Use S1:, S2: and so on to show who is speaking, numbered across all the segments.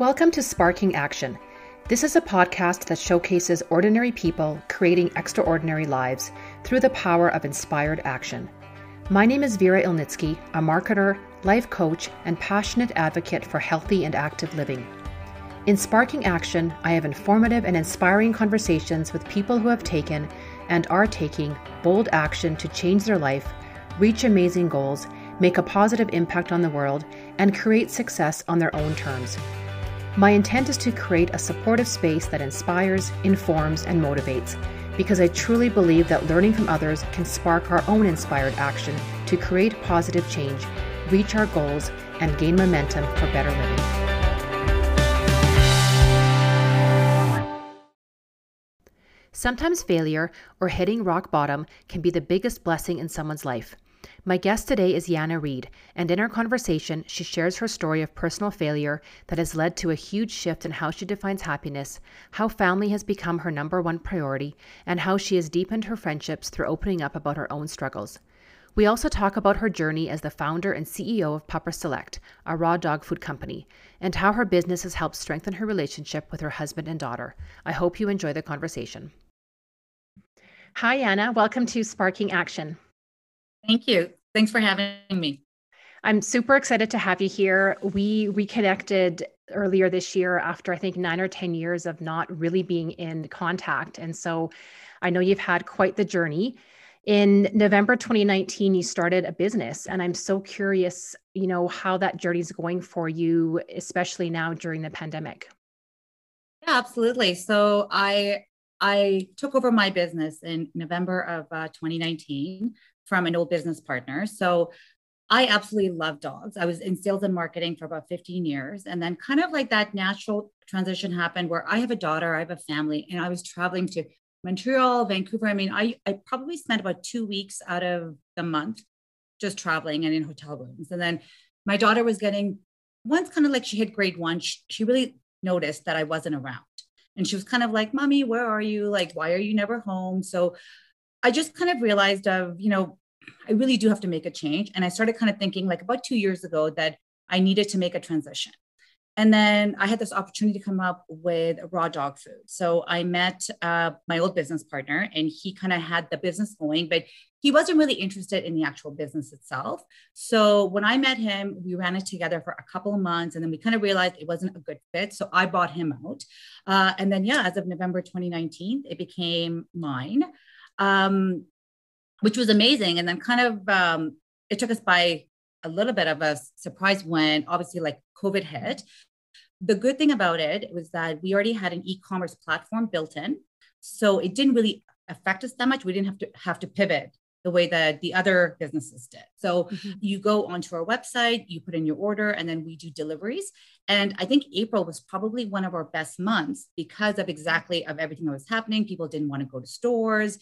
S1: Welcome to Sparking Action. This is a podcast that showcases ordinary people creating extraordinary lives through the power of inspired action. My name is Vera Ilnitsky, a marketer, life coach, and passionate advocate for healthy and active living. In Sparking Action, I have informative and inspiring conversations with people who have taken and are taking bold action to change their life, reach amazing goals, make a positive impact on the world, and create success on their own terms. My intent is to create a supportive space that inspires, informs, and motivates because I truly believe that learning from others can spark our own inspired action to create positive change, reach our goals, and gain momentum for better living. Sometimes failure or hitting rock bottom can be the biggest blessing in someone's life. My guest today is Yana Read, and in our conversation, she shares her story of personal failure that has led to a huge shift in how she defines happiness, how family has become her number one priority, and how she has deepened her friendships through opening up about her own struggles. We also talk about her journey as the founder and CEO of Pupper Select, a raw dog food company, and how her business has helped strengthen her relationship with her husband and daughter. I hope you enjoy the conversation. Hi, Yana. Welcome to Sparking Action.
S2: Thank you. Thanks for having me.
S1: I'm super excited to have you here. We reconnected earlier this year after I think nine or 10 years of not really being in contact. And so I know you've had quite the journey. In November 2019, you started a business, and I'm so curious, you know, how that journey is going for you, especially now during the pandemic.
S2: Yeah, absolutely. So I I took over my business in November of uh, 2019 from an old business partner. So I absolutely love dogs. I was in sales and marketing for about 15 years. And then, kind of like that natural transition happened where I have a daughter, I have a family, and I was traveling to Montreal, Vancouver. I mean, I, I probably spent about two weeks out of the month just traveling and in hotel rooms. And then my daughter was getting, once kind of like she hit grade one, she, she really noticed that I wasn't around. And she was kind of like, Mommy, where are you? Like, why are you never home? So I just kind of realized of, you know, I really do have to make a change. And I started kind of thinking like about two years ago that I needed to make a transition. And then I had this opportunity to come up with raw dog food. So I met uh, my old business partner, and he kind of had the business going, but he wasn't really interested in the actual business itself. So when I met him, we ran it together for a couple of months, and then we kind of realized it wasn't a good fit. So I bought him out. Uh, and then, yeah, as of November 2019, it became mine um, which was amazing. And then kind of um, it took us by a little bit of a surprise when obviously like COVID hit. The good thing about it was that we already had an e-commerce platform built in. So it didn't really affect us that much. We didn't have to have to pivot the way that the other businesses did. So mm-hmm. you go onto our website, you put in your order, and then we do deliveries. And I think April was probably one of our best months because of exactly of everything that was happening. People didn't want to go to stores.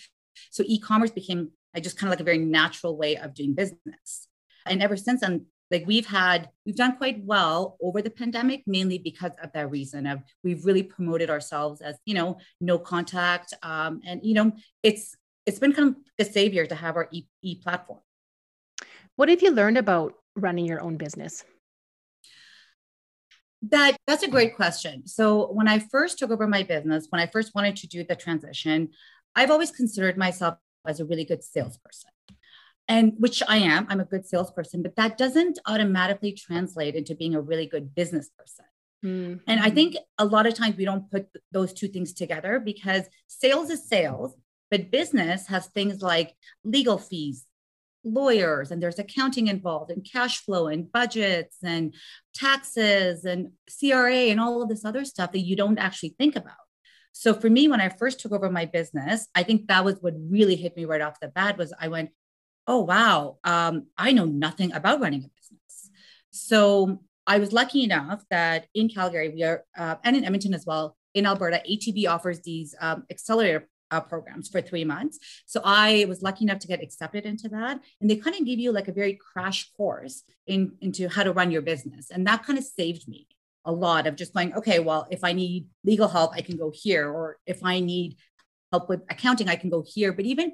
S2: So e-commerce became I just kind of like a very natural way of doing business. And ever since then, like we've had, we've done quite well over the pandemic, mainly because of that reason of we've really promoted ourselves as, you know, no contact. Um, and, you know, it's, it's been kind of a savior to have our e, e platform.
S1: What have you learned about running your own business?
S2: That that's a great question. So when I first took over my business, when I first wanted to do the transition, I've always considered myself as a really good salesperson. And which I am, I'm a good salesperson, but that doesn't automatically translate into being a really good business person. Mm-hmm. And I think a lot of times we don't put those two things together because sales is sales, but business has things like legal fees, lawyers, and there's accounting involved, and cash flow, and budgets, and taxes, and CRA, and all of this other stuff that you don't actually think about. So for me, when I first took over my business, I think that was what really hit me right off the bat was I went, oh, wow, um, I know nothing about running a business. So I was lucky enough that in Calgary, we are, uh, and in Edmonton as well, in Alberta, ATB offers these um, accelerator uh, programs for three months. So I was lucky enough to get accepted into that. And they kind of give you like a very crash course in, into how to run your business. And that kind of saved me a lot of just going, okay, well, if I need legal help, I can go here. Or if I need help with accounting, I can go here. But even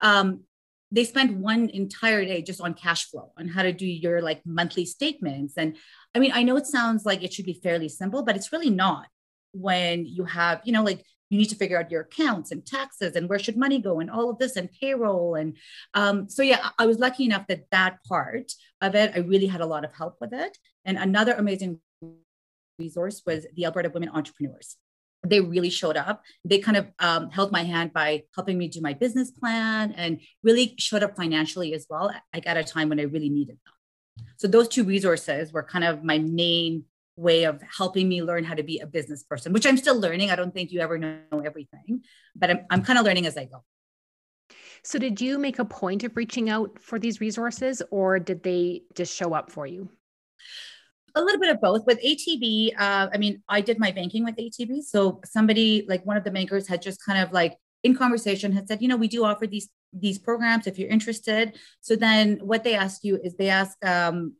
S2: um, they spend one entire day just on cash flow on how to do your like monthly statements and i mean i know it sounds like it should be fairly simple but it's really not when you have you know like you need to figure out your accounts and taxes and where should money go and all of this and payroll and um, so yeah i was lucky enough that that part of it i really had a lot of help with it and another amazing resource was the alberta women entrepreneurs they really showed up. They kind of um, held my hand by helping me do my business plan and really showed up financially as well, like at a time when I really needed them. So those two resources were kind of my main way of helping me learn how to be a business person, which I'm still learning. I don't think you ever know everything, but I'm, I'm kind of learning as I go.
S1: So, did you make a point of reaching out for these resources or did they just show up for you?
S2: A little bit of both. With atb uh, i mean i did my banking with atb so somebody like one of the bankers had just kind of like in conversation had said you know we do offer these these programs if you're interested. So then what they ask you is they ask um,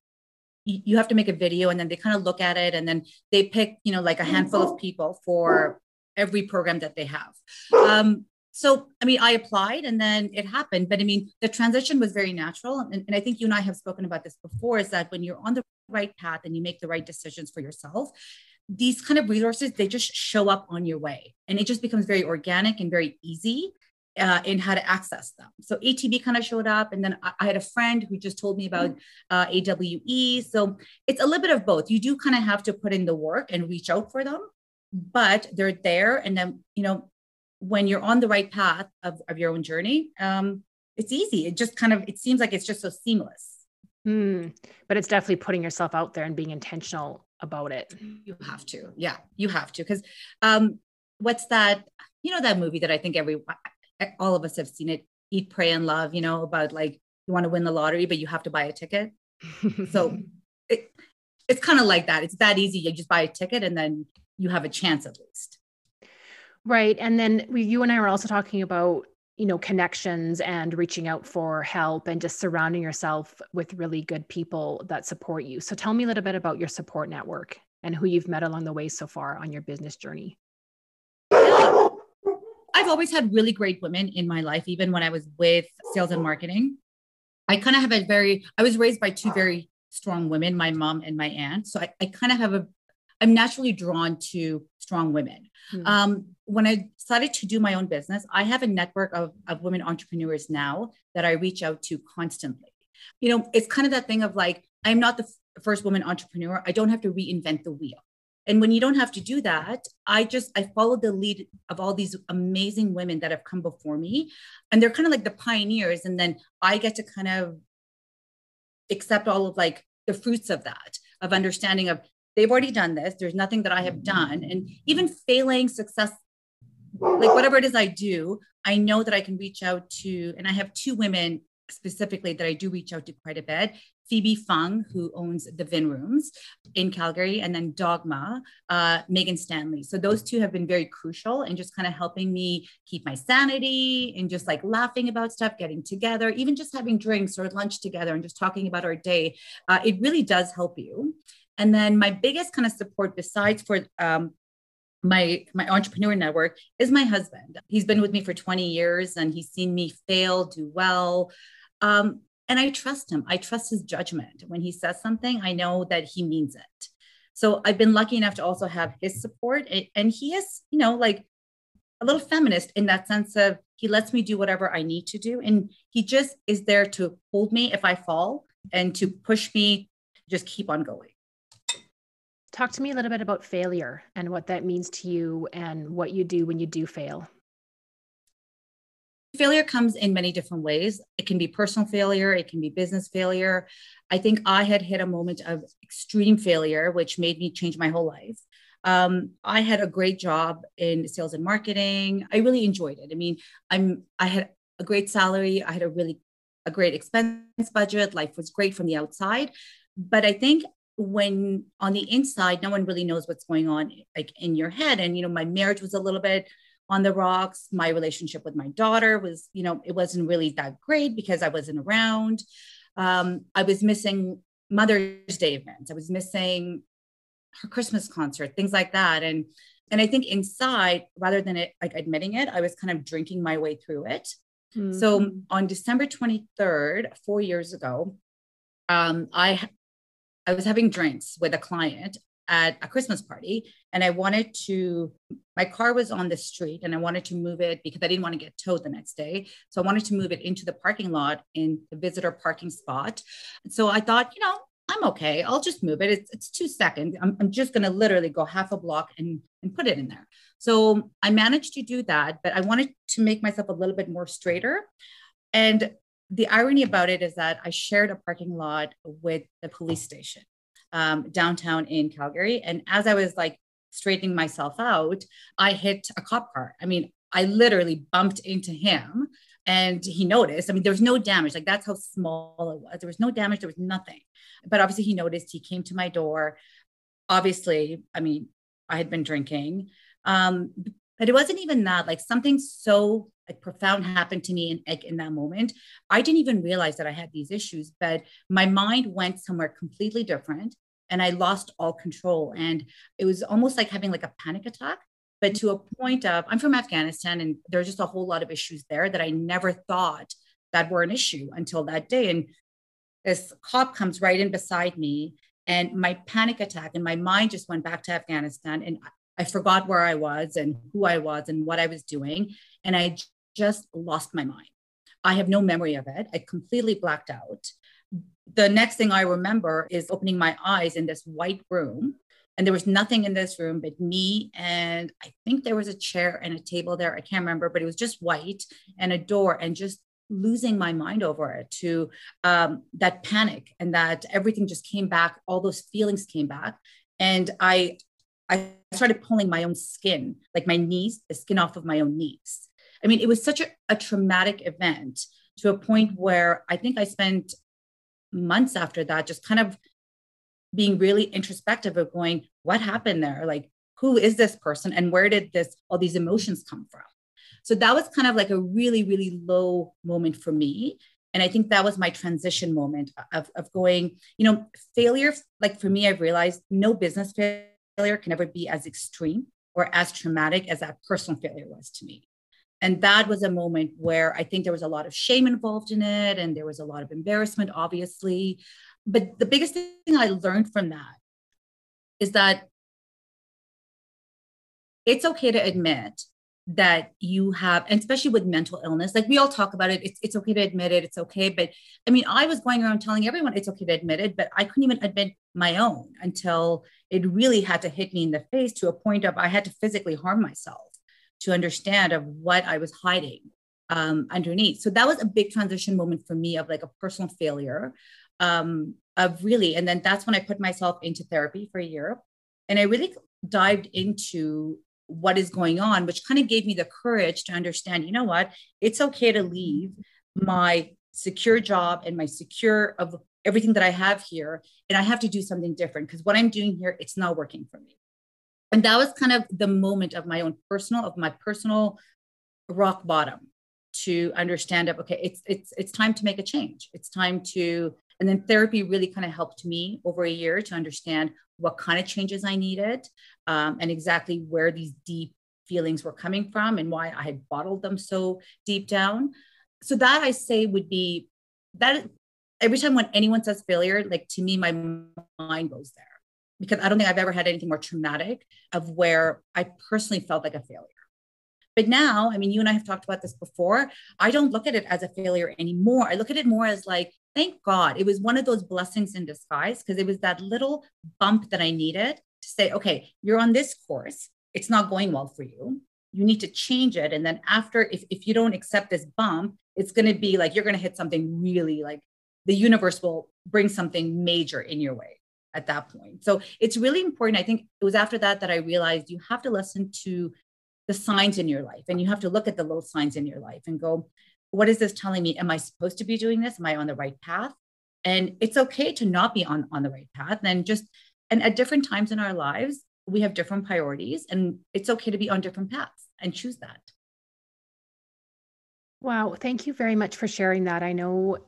S2: you have to make a video and then they kind of look at it and then they pick you know like a handful of people for every program that they have. Um, so i mean i applied and then it happened but i mean the transition was very natural and, and i think you and i have spoken about this before is that when you're on the right path and you make the right decisions for yourself these kind of resources they just show up on your way and it just becomes very organic and very easy uh, in how to access them. So ATB kind of showed up, and then I, I had a friend who just told me about uh, AWE. So it's a little bit of both. You do kind of have to put in the work and reach out for them, but they're there. And then you know when you're on the right path of, of your own journey, um, it's easy. It just kind of it seems like it's just so seamless.
S1: Mm, but it's definitely putting yourself out there and being intentional about it.
S2: You have to. Yeah, you have to. Because um, what's that? You know, that movie that I think every all of us have seen it Eat, Pray, and Love, you know, about like you want to win the lottery, but you have to buy a ticket. so it, it's kind of like that. It's that easy. You just buy a ticket and then you have a chance at least.
S1: Right. And then we, you and I were also talking about you know connections and reaching out for help and just surrounding yourself with really good people that support you. So tell me a little bit about your support network and who you've met along the way so far on your business journey.
S2: I've always had really great women in my life even when i was with sales and marketing. I kind of have a very i was raised by two very strong women my mom and my aunt. So i, I kind of have a i'm naturally drawn to strong women mm-hmm. um, when I decided to do my own business, I have a network of, of women entrepreneurs now that I reach out to constantly. You know, it's kind of that thing of like, I'm not the f- first woman entrepreneur. I don't have to reinvent the wheel. And when you don't have to do that, I just I follow the lead of all these amazing women that have come before me. And they're kind of like the pioneers. And then I get to kind of accept all of like the fruits of that, of understanding of they've already done this. There's nothing that I have done. And even failing success like whatever it is I do, I know that I can reach out to, and I have two women specifically that I do reach out to quite a bit. Phoebe Fung, who owns the Vin Rooms in Calgary, and then Dogma, uh, Megan Stanley. So those two have been very crucial in just kind of helping me keep my sanity and just like laughing about stuff, getting together, even just having drinks or lunch together and just talking about our day. Uh, it really does help you. And then my biggest kind of support, besides for um, my my entrepreneur network is my husband. He's been with me for 20 years and he's seen me fail do well. Um, and i trust him. I trust his judgment. When he says something i know that he means it. So i've been lucky enough to also have his support. And he is you know like a little feminist in that sense of he lets me do whatever i need to do. And he just is there to hold me if i fall and to push me just keep on going
S1: Talk to me a little bit about failure and what that means to you and what you do when you do fail.
S2: Failure comes in many different ways. It can be personal failure, it can be business failure. I think I had hit a moment of extreme failure, which made me change my whole life. Um, I had a great job in sales and marketing. I really enjoyed it. I mean, I'm I had a great salary. I had a really a great expense budget. Life was great from the outside. But I think when on the inside no one really knows what's going on like in your head. And you know my marriage was a little bit on the rocks. My relationship with my daughter was you know it wasn't really that great because i wasn't around. Um, i was missing mother's day events. I was missing her christmas concert things like that. And and i think inside rather than it like admitting it i was kind of drinking my way through it. Mm-hmm. So on December 23rd, four years ago, um, I I was having drinks with a client at a Christmas party and I wanted to, my car was on the street and I wanted to move it because I didn't want to get towed the next day. So I wanted to move it into the parking lot in the visitor parking spot. So I thought, you know, I'm okay. I'll just move it. It's, it's two seconds. I'm, I'm just going to literally go half a block and, and put it in there. So I managed to do that, but I wanted to make myself a little bit more straighter. And the irony about it is that I shared a parking lot with the police station um, downtown in Calgary. And as I was like straightening myself out, I hit a cop car. I mean, I literally bumped into him and he noticed. I mean, there was no damage. Like that's how small it was. There was no damage. There was nothing. But obviously, he noticed. He came to my door. Obviously, I mean, I had been drinking. Um, but it wasn't even that. Like something so like profound happened to me in in that moment. I didn't even realize that I had these issues, but my mind went somewhere completely different and I lost all control. And it was almost like having like a panic attack, but to a point of I'm from Afghanistan and there's just a whole lot of issues there that I never thought that were an issue until that day. And this cop comes right in beside me and my panic attack and my mind just went back to Afghanistan and I forgot where I was and who I was and what I was doing. And I just lost my mind. I have no memory of it. I completely blacked out. The next thing I remember is opening my eyes in this white room. And there was nothing in this room but me. And I think there was a chair and a table there. I can't remember, but it was just white and a door and just losing my mind over it to um, that panic and that everything just came back. All those feelings came back. And I, I started pulling my own skin, like my knees, the skin off of my own knees. I mean, it was such a, a traumatic event to a point where I think I spent months after that just kind of being really introspective of going, what happened there? Like, who is this person and where did this all these emotions come from? So that was kind of like a really, really low moment for me. And I think that was my transition moment of, of going, you know, failure, like for me, I've realized no business failure can ever be as extreme or as traumatic as that personal failure was to me and that was a moment where I think there was a lot of shame involved in it and there was a lot of embarrassment, obviously. But the biggest thing I learned from that is that it's okay to admit that you have, and especially with mental illness, like we all talk about it, it's, it's okay to admit it, it's okay. But I mean, I was going around telling everyone it's okay to admit it, but I couldn't even admit my own until it really had to hit me in the face to a point of I had to physically harm myself to understand of what I was hiding um, underneath. So that was a big transition moment for me of like a personal failure um, of really, and then that's when I put myself into therapy for a year. And I really dived into what is going on, which kind of gave me the courage to understand, you know what, it's okay to leave my secure job and my secure of everything that I have here. And I have to do something different because what I'm doing here, it's not working for me and that was kind of the moment of my own personal of my personal rock bottom to understand of okay it's it's it's time to make a change. It's time to and then therapy really kind of helped me over a year to understand what kind of changes i needed um, and exactly where these deep feelings were coming from and why i had bottled them so deep down. So that i say would be that every time when anyone says failure like to me my mind goes there because I don't think I've ever had anything more traumatic of where I personally felt like a failure. But now, I mean, you and I have talked about this before. I don't look at it as a failure anymore. I look at it more as like, thank God it was one of those blessings in disguise because it was that little bump that I needed to say, okay, you're on this course. It's not going well for you. You need to change it. And then after, if, if you don't accept this bump, it's going to be like you're going to hit something really like the universe will bring something major in your way at that point. So it's really important. I think it was after that that I realized you have to listen to the signs in your life and you have to look at the little signs in your life and go, what is this telling me? Am I supposed to be doing this? Am I on the right path? And it's okay to not be on, on the right path. And just, and at different times in our lives, we have different priorities and it's okay to be on different paths and choose that.
S1: Wow. Thank you very much for sharing that. I know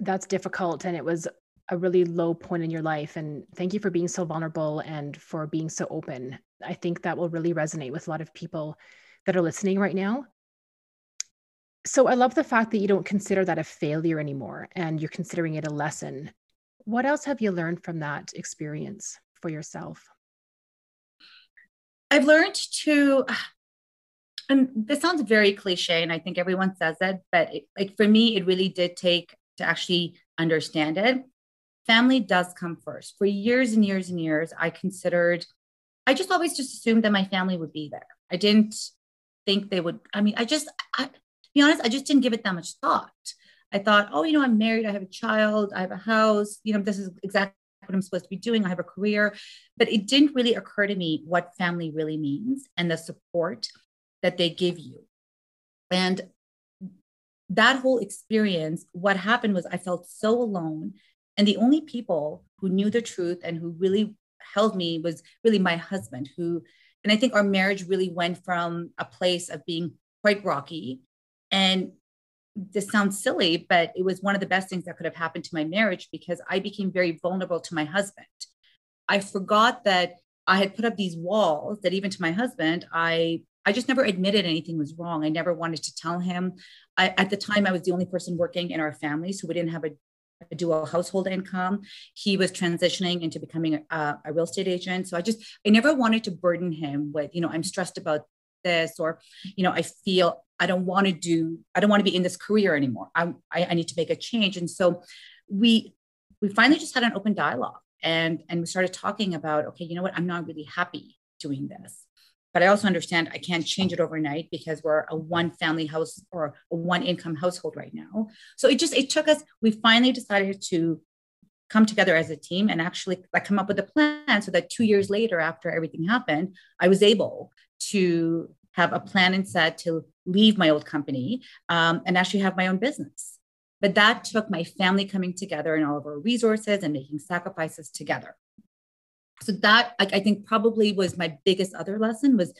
S1: that's difficult and it was a really low point in your life. And thank you for being so vulnerable and for being so open. I think that will really resonate with a lot of people that are listening right now. So I love the fact that you don't consider that a failure anymore and you're considering it a lesson. What else have you learned from that experience for yourself?
S2: I've learned to, and this sounds very cliche, and I think everyone says it, but it, like for me, it really did take to actually understand it. Family does come first. For years and years and years, I considered, I just always just assumed that my family would be there. I didn't think they would. I mean, I just, I, be honest, I just didn't give it that much thought. I thought, oh, you know, I'm married, I have a child, I have a house, you know, this is exactly what I'm supposed to be doing. I have a career. But it didn't really occur to me what family really means and the support that they give you. And that whole experience, what happened was I felt so alone. And the only people who knew the truth and who really held me was really my husband, who, and I think our marriage really went from a place of being quite rocky and this sounds silly, but it was one of the best things that could have happened to my marriage because I became very vulnerable to my husband. I forgot that I had put up these walls that even to my husband, I I just never admitted anything was wrong. I never wanted to tell him. I, at the time, I was the only person working in our family, so we didn't have a, a dual household income. He was transitioning into becoming a, a real estate agent, so I just I never wanted to burden him with, you know, I'm stressed about this or you know i feel i don't want to do i don't want to be in this career anymore. I, I, I need to make a change. And so we we finally just had an open dialogue and and we started talking about okay you know what? I'm not really happy doing this but i also understand i can't change it overnight because we're a one family house or a one income household right now so it just it took us we finally decided to come together as a team and actually like come up with a plan so that two years later after everything happened i was able to have a plan and set to leave my old company um, and actually have my own business. But that took my family coming together and all of our resources and making sacrifices together. So that I, I think probably was my biggest other lesson was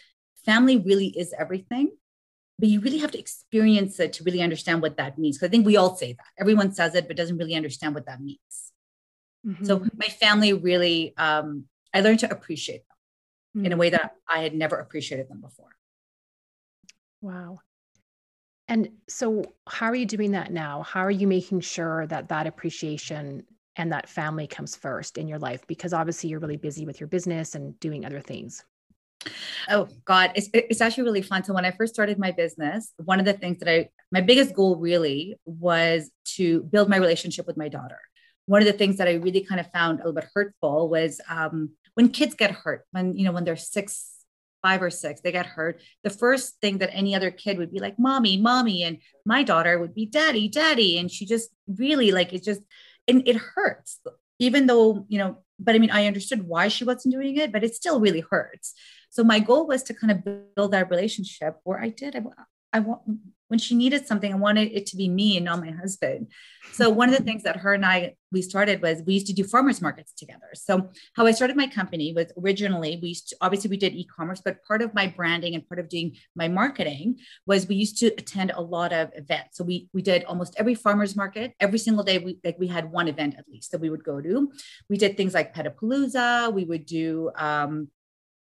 S2: family really is everything but you really have to experience it to really understand what that means. Because I think we all say that. Everyone says it, but doesn't really understand what that means. Mm-hmm. So my family really, um, I learned to appreciate mm-hmm. in a way that I had never appreciated them before.
S1: Wow. And so, how are you doing that now? How are you making sure that that appreciation and that family comes first in your life? Because obviously, you're really busy with your business and doing other things.
S2: Oh God, it's it's actually really fun. So when I first started my business, one of the things that I my biggest goal really was to build my relationship with my daughter. One of the things that I really kind of found a little bit hurtful was um, when kids get hurt when you know when they're six five or six they get hurt the first thing that any other kid would be like mommy mommy and my daughter would be daddy daddy and she just really like it just and it hurts even though you know but i mean i understood why she wasn't doing it but it still really hurts. So my goal was to kind of build that relationship where i did i, I want when she needed something, I wanted it to be me and not my husband. So one of the things that her and I we started was we used to do farmers markets together. So how I started my company was originally we used to, obviously we did e-commerce, but part of my branding and part of doing my marketing was we used to attend a lot of events. So we we did almost every farmers market every single day. We like we had one event at least that we would go to. We did things like Petapalooza. We would do um,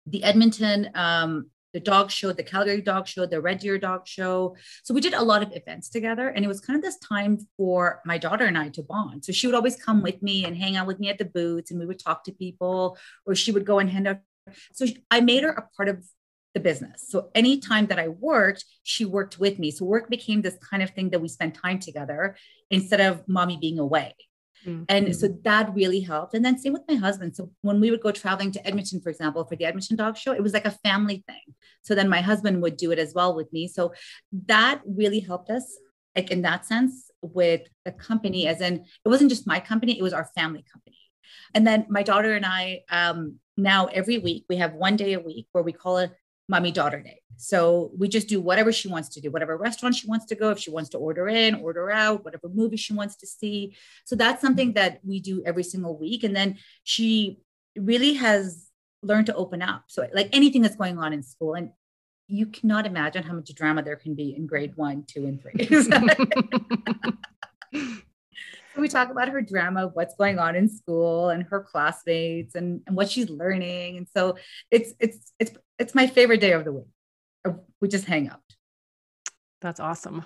S2: the Edmonton um, the dog show, the Calgary dog show, the Red Deer dog show. So we did a lot of events together. And it was kind of this time for my daughter and I to bond. So she would always come with me and hang out with me at the booths and we would talk to people, or she would go and hand out. So I made her a part of the business. So anytime that I worked, she worked with me. So work became this kind of thing that we spent time together instead of mommy being away. Mm-hmm. And so that really helped. And then same with my husband. So when we would go traveling to Edmonton, for example, for the Edmonton Dog Show, it was like a family thing. So then my husband would do it as well with me. So that really helped us, like in that sense, with the company, as in it wasn't just my company, it was our family company. And then my daughter and I, um, now every week, we have one day a week where we call it mommy daughter day. So we just do whatever she wants to do, whatever restaurant she wants to go, if she wants to order in, order out, whatever movie she wants to see. So that's something mm-hmm. that we do every single week. And then she really has learned to open up. So like anything that's going on in school and you cannot imagine how much drama there can be in grade one, two, and three. we talk about her drama, what's going on in school and her classmates and, and what she's learning. And so it's it's it's it's my favorite day of the week. We just hang out.
S1: That's awesome.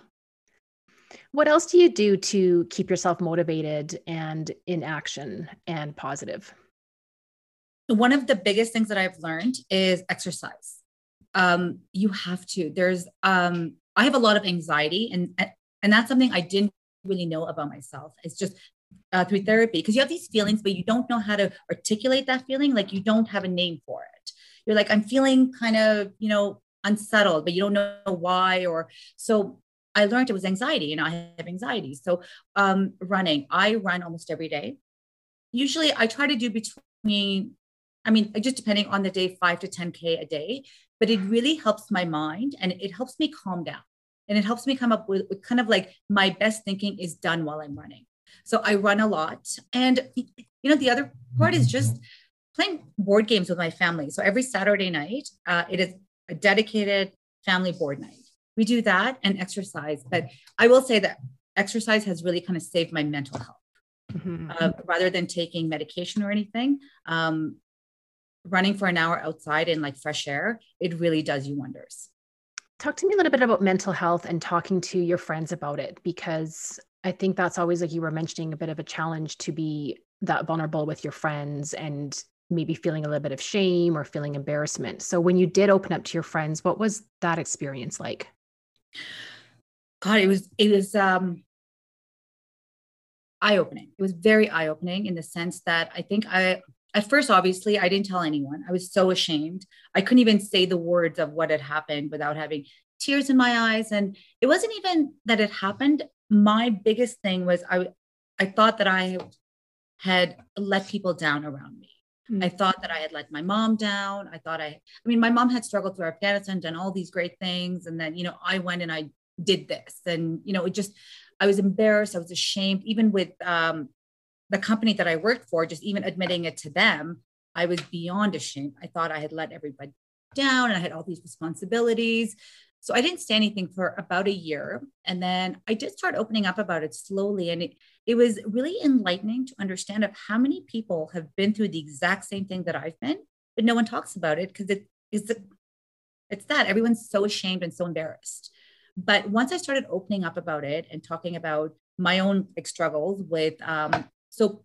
S1: What else do you do to keep yourself motivated and in action and positive?
S2: One of the biggest things that I've learned is exercise. Um, you have to. There's um, I have a lot of anxiety, and and that's something I didn't really know about myself. It's just uh, through therapy because you have these feelings, but you don't know how to articulate that feeling. Like you don't have a name for it. You're like, I'm feeling kind of, you know, unsettled, but you don't know why. Or so I learned it was anxiety, You know, I have anxiety. So um, running, I run almost every day. Usually, I try to do between, I mean, just depending on the day, five to 10k a day. But it really helps my mind, and it helps me calm down, and it helps me come up with, with kind of like my best thinking is done while I'm running. So I run a lot, and you know, the other part is just playing board games with my family. So every Saturday night, uh, it is a dedicated family board night we do that and exercise. But I will say that exercise has really kind of saved my mental health. Mm-hmm. Uh, rather than taking medication or anything, um, running for an hour outside in like fresh air, it really does you wonders.
S1: Talk to me a little bit about mental health and talking to your friends about it, because I think that's always like you were mentioning a bit of a challenge to be that vulnerable with your friends and maybe feeling a little bit of shame or feeling embarrassment. So when you did open up to your friends, what was that experience like?
S2: God, it was it was um eye opening. It was very eye opening in the sense that I think I at first obviously I didn't tell anyone. I was so ashamed. I couldn't even say the words of what had happened without having tears in my eyes and it wasn't even that it happened. My biggest thing was I I thought that I had let people down around me. Mm-hmm. I thought that I had let my mom down. I thought I, I mean, my mom had struggled through Afghanistan, done all these great things. And then, you know, I went and I did this. And, you know, it just, I was embarrassed. I was ashamed, even with um, the company that I worked for, just even admitting it to them, I was beyond ashamed. I thought I had let everybody down and I had all these responsibilities. So I didn't say anything for about a year. And then I did start opening up about it slowly. And it, it was really enlightening to understand of how many people have been through the exact same thing that I've been, but no one talks about it because it is it's that everyone's so ashamed and so embarrassed. But once I started opening up about it and talking about my own like, struggles with, um, so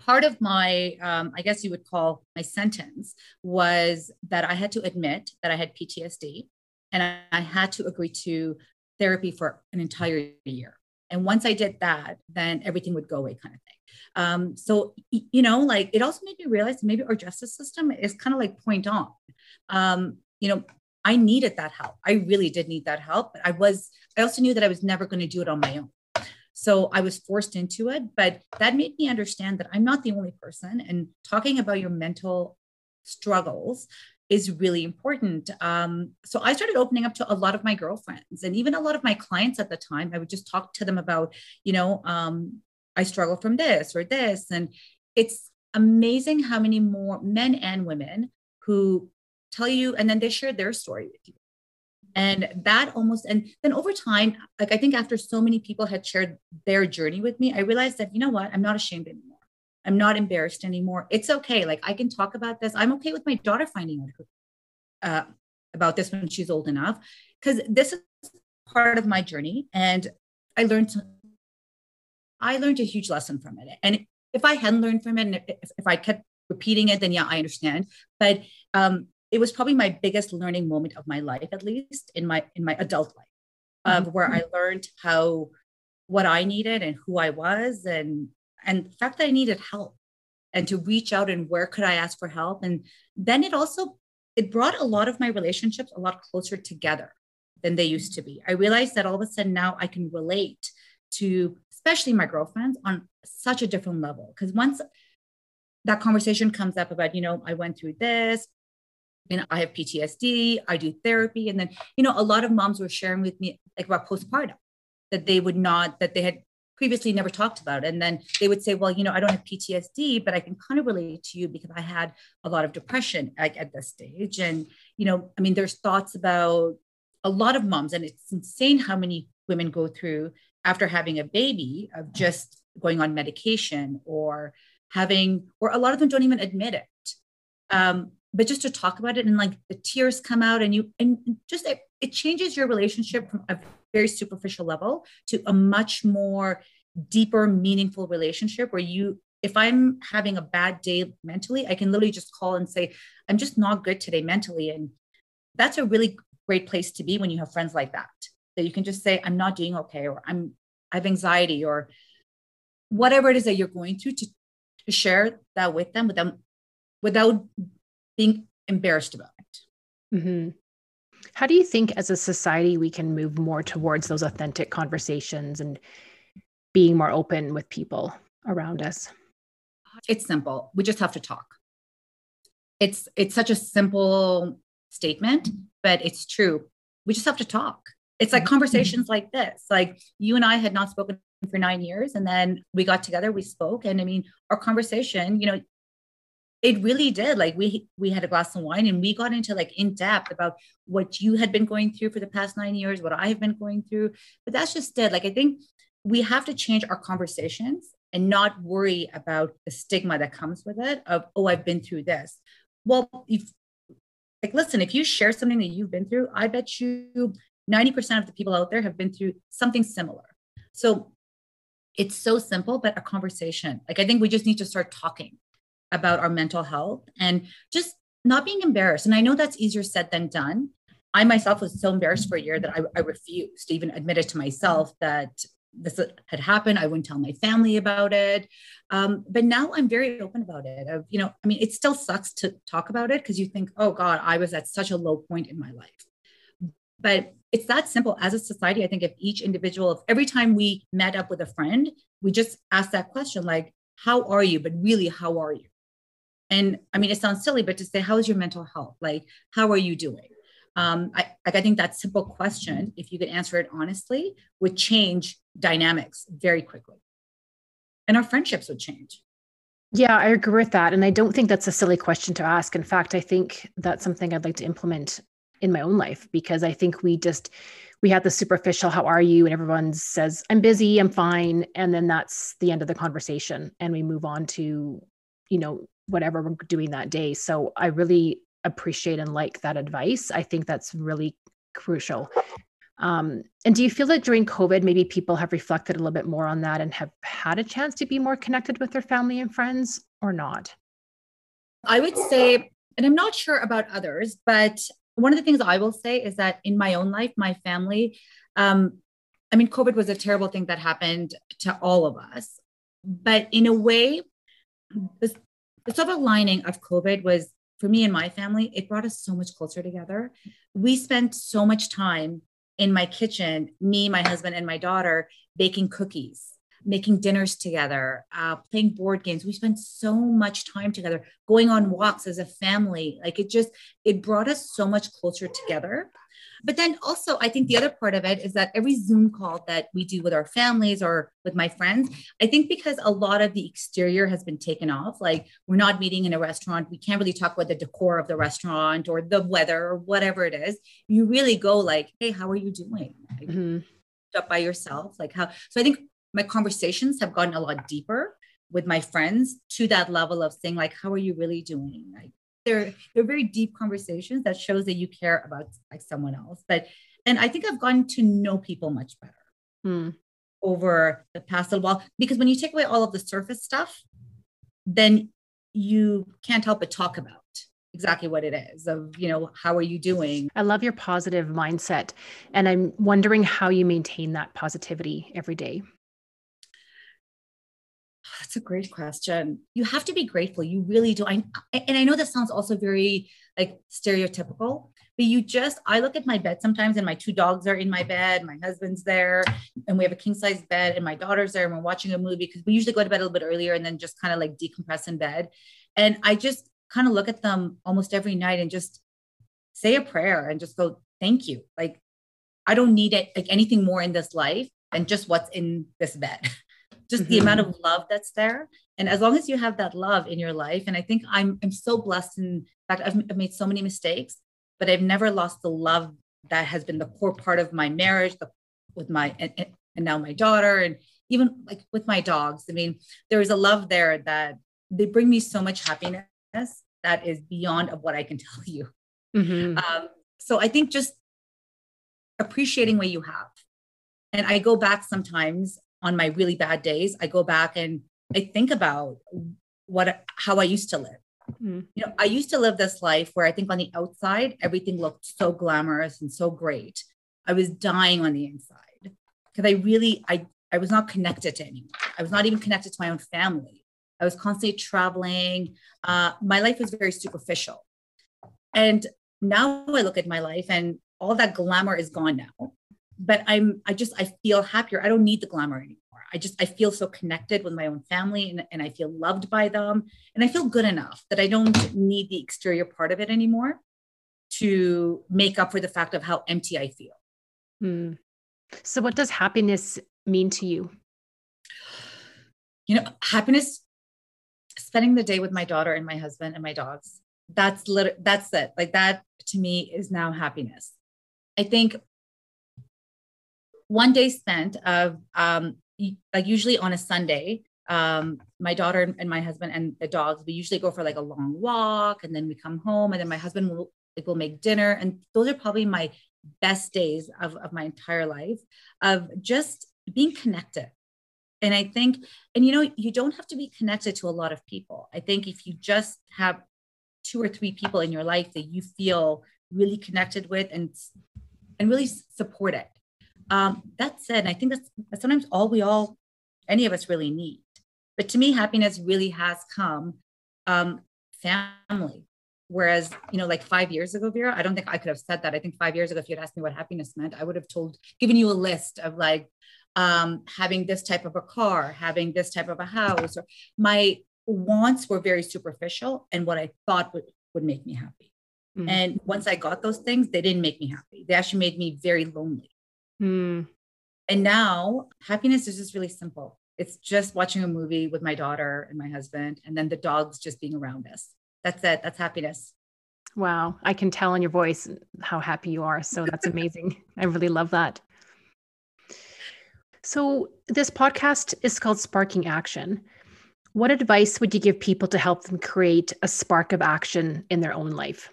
S2: part of my, um, I guess you would call my sentence was that I had to admit that I had PTSD and I had to agree to therapy for an entire year. And once I did that, then everything would go away, kind of thing. Um, so, you know, like it also made me realize maybe our justice system is kind of like point on. Um, you know, I needed that help. I really did need that help. But I was, I also knew that I was never going to do it on my own. So I was forced into it. But that made me understand that I'm not the only person. And talking about your mental struggles is really important. Um, so I started opening up to a lot of my girlfriends and even a lot of my clients at the time. I would just talk to them about, you know, um, I struggle from this or this. And it's amazing how many more men and women who tell you and then they share their story with you. And that almost, and then over time, like I think after so many people had shared their journey with me, I realized that, you know what, I'm not ashamed anymore. I'm not embarrassed anymore. It's okay. Like I can talk about this. I'm okay with my daughter finding out uh, about this when she's old enough, because this is part of my journey. And I learned, I learned a huge lesson from it. And if I hadn't learned from it, and if, if I kept repeating it, then yeah, I understand. But um, it was probably my biggest learning moment of my life, at least in my in my adult life, of mm-hmm. where I learned how what I needed and who I was and and the fact that I needed help and to reach out and where could I ask for help. And then it also it brought a lot of my relationships a lot closer together than they used to be. I realized that all of a sudden now I can relate to especially my girlfriends on such a different level. Because once that conversation comes up about, you know, I went through this, and I have PTSD, I do therapy. And then, you know, a lot of moms were sharing with me like about postpartum that they would not, that they had previously never talked about. And then they would say, well, you know, I don't have PTSD, but I can kind of relate to you because I had a lot of depression like, at this stage. And, you know, I mean, there's thoughts about a lot of moms, and it's insane how many women go through after having a baby of just going on medication or having, or a lot of them don't even admit it. Um, but just to talk about it and like the tears come out and you, and just it changes your relationship from a very superficial level to a much more deeper, meaningful relationship where you, if I'm having a bad day mentally, I can literally just call and say, I'm just not good today mentally. And that's a really great place to be when you have friends like that, that you can just say, I'm not doing okay, or I'm, I have anxiety, or whatever it is that you're going through to, to share that with them, with them without being embarrassed about it.
S1: Mm-hmm. How do you think as a society we can move more towards those authentic conversations and being more open with people around us?
S2: It's simple. We just have to talk. It's it's such a simple statement, but it's true. We just have to talk. It's like mm-hmm. conversations like this. Like you and I had not spoken for nine years, and then we got together, we spoke, and I mean, our conversation, you know, it really did. Like we we had a glass of wine and we got into like in depth about what you had been going through for the past nine years what i've been going through but that's just it. Like i think we have to change our conversations and not worry about the stigma that comes with it of oh i've been through this. Well if like listen if you share something that you've been through i bet you 90% of the people out there have been through something similar. So it's so simple but a conversation like i think we just need to start talking about our mental health and just not being embarrassed. And I know that's easier said than done. I myself was so embarrassed for a year that I, I refused to even admit it to myself that this had happened. I wouldn't tell my family about it. Um, but now I'm very open about it. Of, you know, I mean, it still sucks to talk about it because you think, oh God, I was at such a low point in my life. But it's that simple as a society. I think if each individual, if every time we met up with a friend, we just ask that question, like, how are you? But really, how are you? And I mean, it sounds silly, but to say, how is your mental health? Like, how are you doing? Um, I, I think that simple question, if you could answer it honestly, would change dynamics very quickly. And our friendships would change.
S1: Yeah, I agree with that. And I don't think that's a silly question to ask. In fact, I think that's something I'd like to implement in my own life because I think we just we have the superficial how are you and everyone says I'm busy, I'm fine and then that's the end of the conversation and we move on to you know whatever we're doing that day. So I really appreciate and like that advice. I think that's really crucial. Um, and do you feel that during COVID, maybe people have reflected a little bit more on that and have had a chance to be more connected with their family and friends or not?
S2: I would say, and I'm not sure about others, but one of the things I will say is that in my own life, my family, um, I mean, COVID was a terrible thing that happened to all of us. But in a way, the, silver lining of COVID was for me and my family, it brought us so much closer together. We spent so much time in my kitchen, me, my husband, and my daughter, baking cookies, making dinners together, uh, playing board games. We spent so much time together, going on walks as a family. Like it just, it brought us so much closer together. But then also, I think the other part of it is that every Zoom call that we do with our families or with my friends, I think because a lot of the exterior has been taken off, like we're not meeting in a restaurant, we can't really talk about the decor of the restaurant or the weather or whatever it is. You really go like, hey, how are you doing? Like, mm-hmm. Up by yourself, like how? So I think my conversations have gotten a lot deeper with my friends to that level of saying like, how are you really doing? Like, they're they're very deep conversations that shows that you care about like someone else. But and i think i've gotten to know people much better hmm. over the past little while. Because when you take away all of the surface stuff then you can't help but talk about exactly what it is of you know how are you doing?
S1: I love your positive mindset. And i'm wondering how you maintain that positivity every day
S2: that's a great question. You have to be grateful. You really do. I and I know that sounds also very like stereotypical, but you just I look at my bed sometimes and my two dogs are in my bed, my husband's there, and we have a king size bed, and my daughter's there, and we're watching a movie because we usually go to bed a little bit earlier and then just kind of like decompress in bed. And I just kind of look at them almost every night and just say a prayer and just go, thank you. Like I don't need it like anything more in this life than just what's in this bed. just mm-hmm. the amount of love that's there and as long as you have that love in your life and i think i'm i'm so blessed in fact I've, I've made so many mistakes but i've never lost the love that has been the core part of my marriage the, with my and, and now my daughter and even like with my dogs i mean there is a love there that they bring me so much happiness that is beyond of what i can tell you mm-hmm. um, so i think just appreciating what you have. And I go back sometimes on my really bad days, I go back and I think about what how I used to live. Mm. You know, I used to live this life where I think on the outside everything looked so glamorous and so great. I was dying on the inside because I really I I was not connected to anyone. I was not even connected to my own family. I was constantly traveling. Uh, my life was very superficial. And now I look at my life and all that glamour is gone now. But I'm, I just, I feel happier. I don't need the glamour anymore. I just, I feel so connected with my own family and, and I feel loved by them. And I feel good enough that I don't need the exterior part of it anymore to make up for the fact of how empty I feel.
S1: Hmm. So, what does happiness mean to you?
S2: You know, happiness, spending the day with my daughter and my husband and my dogs. That's lit- that's it. Like that to me is now happiness. I think one day spent of um, like usually on a Sunday, um, my daughter and my husband and the dogs, we usually go for like a long walk and then we come home and then my husband will like will make dinner. And those are probably my best days of, of my entire life of just being connected. And I think, and you know, you don't have to be connected to a lot of people. I think if you just have two or three people in your life that you feel really connected with and and really support it. Um, that said, I think that's, that's sometimes all we all, any of us really need. But to me, happiness really has come um, family. Whereas, you know, like five years ago, Vera, I don't think I could have said that. I think five years ago, if you had asked me what happiness meant, I would have told, given you a list of like um, having this type of a car, having this type of a house. Or my wants were very superficial and what I thought would, would make me happy. Mm. And once I got those things, they didn't make me happy. They actually made me very lonely. Mm. And now happiness is just really simple. It's just watching a movie with my daughter and my husband, and then the dogs just being around us. That's it. That's happiness.
S1: Wow. I can tell in your voice how happy you are. So that's amazing. I really love that. So, this podcast is called Sparking Action. What advice would you give people to help them create a spark of action in their own life?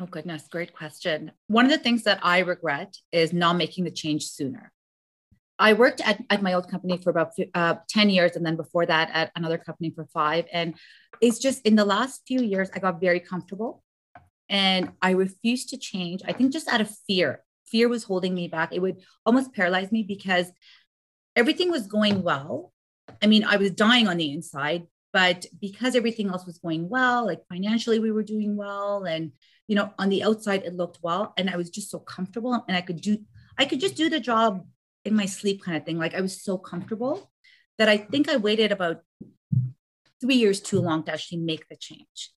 S2: Oh, goodness. Great question. One of the things that I regret is not making the change sooner. I worked at, at my old company for about uh, 10 years, and then before that, at another company for five. And it's just in the last few years, I got very comfortable and I refused to change. I think just out of fear fear was holding me back. It would almost paralyze me because everything was going well. I mean, I was dying on the inside, but because everything else was going well, like financially, we were doing well. And, you know, on the outside, it looked well. And I was just so comfortable and I could do, I could just do the job in my sleep kind of thing. Like I was so comfortable that I think I waited about three years too long to actually make the change.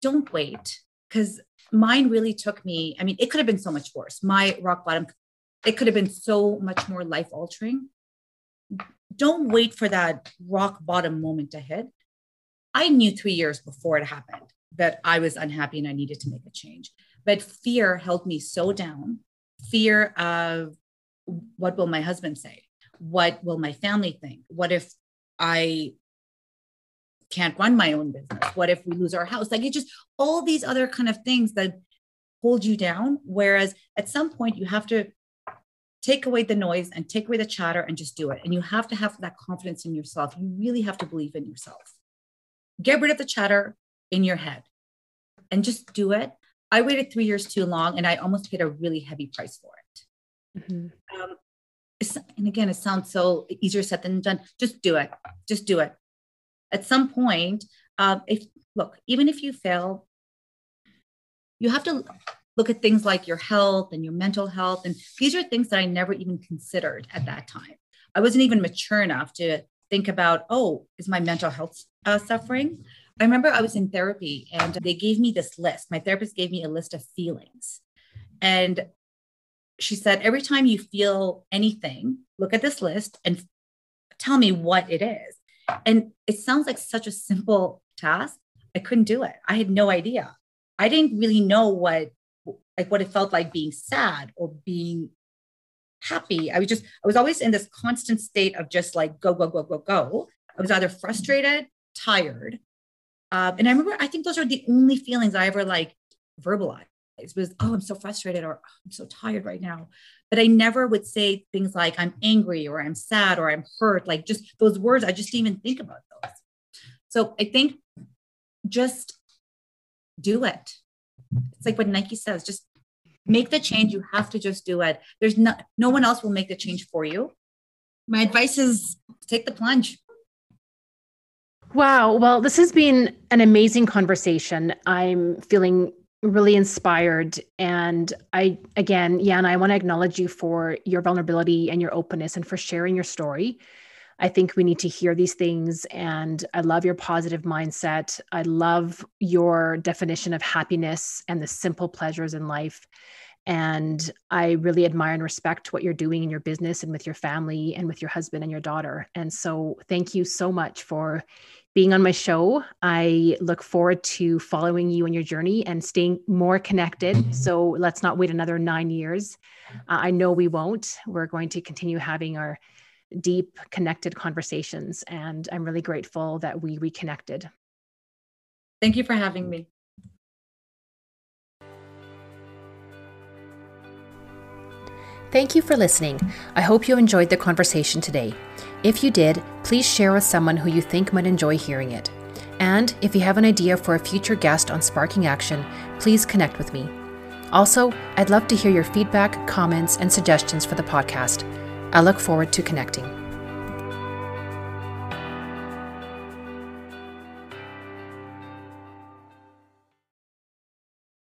S2: Don't wait because mine really took me, I mean, it could have been so much worse. My rock bottom, it could have been so much more life altering. Don't wait for that rock bottom moment to hit. I knew three years before it happened that I was unhappy and I needed to make a change. But fear held me so down fear of what will my husband say? What will my family think? What if I can't run my own business? What if we lose our house? Like it just all these other kind of things that hold you down. Whereas at some point you have to take away the noise and take away the chatter and just do it. And you have to have that confidence in yourself. You really have to believe in yourself. Get rid of the chatter in your head and just do it. I waited three years too long and I almost paid a really heavy price for it. Mm-hmm. Um, and again, it sounds so easier said than done. Just do it. Just do it at some point, uh, if look, even if you fail, you have to look at things like your health and your mental health. And these are things that I never even considered at that time. I wasn't even mature enough to think about, oh, is my mental health uh, suffering? I remember I was in therapy and they gave me this list. My therapist gave me a list of feelings. And she said, every time you feel anything, look at this list and tell me what it is. And it sounds like such a simple task. I couldn't do it. I had no idea. I didn't really know what like what it felt like being sad or being happy. I was just I was always in this constant state of just like go go go go go. I was either frustrated, tired, uh, and I remember I think those are the only feelings I ever like verbalized was oh i'm so frustrated or oh, i'm so tired right now but i never would say things like i'm angry or i'm sad or i'm hurt like just those words i just didn't even think about those so i think just do it it's like what nike says just make the change you have to just do it there's no no one else will make the change for you my advice is take the plunge
S1: Wow. Well, this has been an amazing conversation. I'm feeling really inspired. And I, again, and I want to acknowledge you for your vulnerability and your openness and for sharing your story. I think we need to hear these things. And I love your positive mindset. I love your definition of happiness and the simple pleasures in life. And I really admire and respect what you're doing in your business and with your family and with your husband and your daughter. And so, thank you so much for being on my show. I look forward to following you on your journey and staying more connected. So, let's not wait another nine years. Uh, I know we won't. We're going to continue having our deep, connected conversations. And I'm really grateful that we reconnected.
S2: Thank you for having me.
S1: Thank you for listening. I hope you enjoyed the conversation today. If you did, please share with someone who you think might enjoy hearing it. And if you have an idea for a future guest on Sparking Action, please connect with me. Also, I'd love to hear your feedback, comments, and suggestions for the podcast. I look forward to connecting.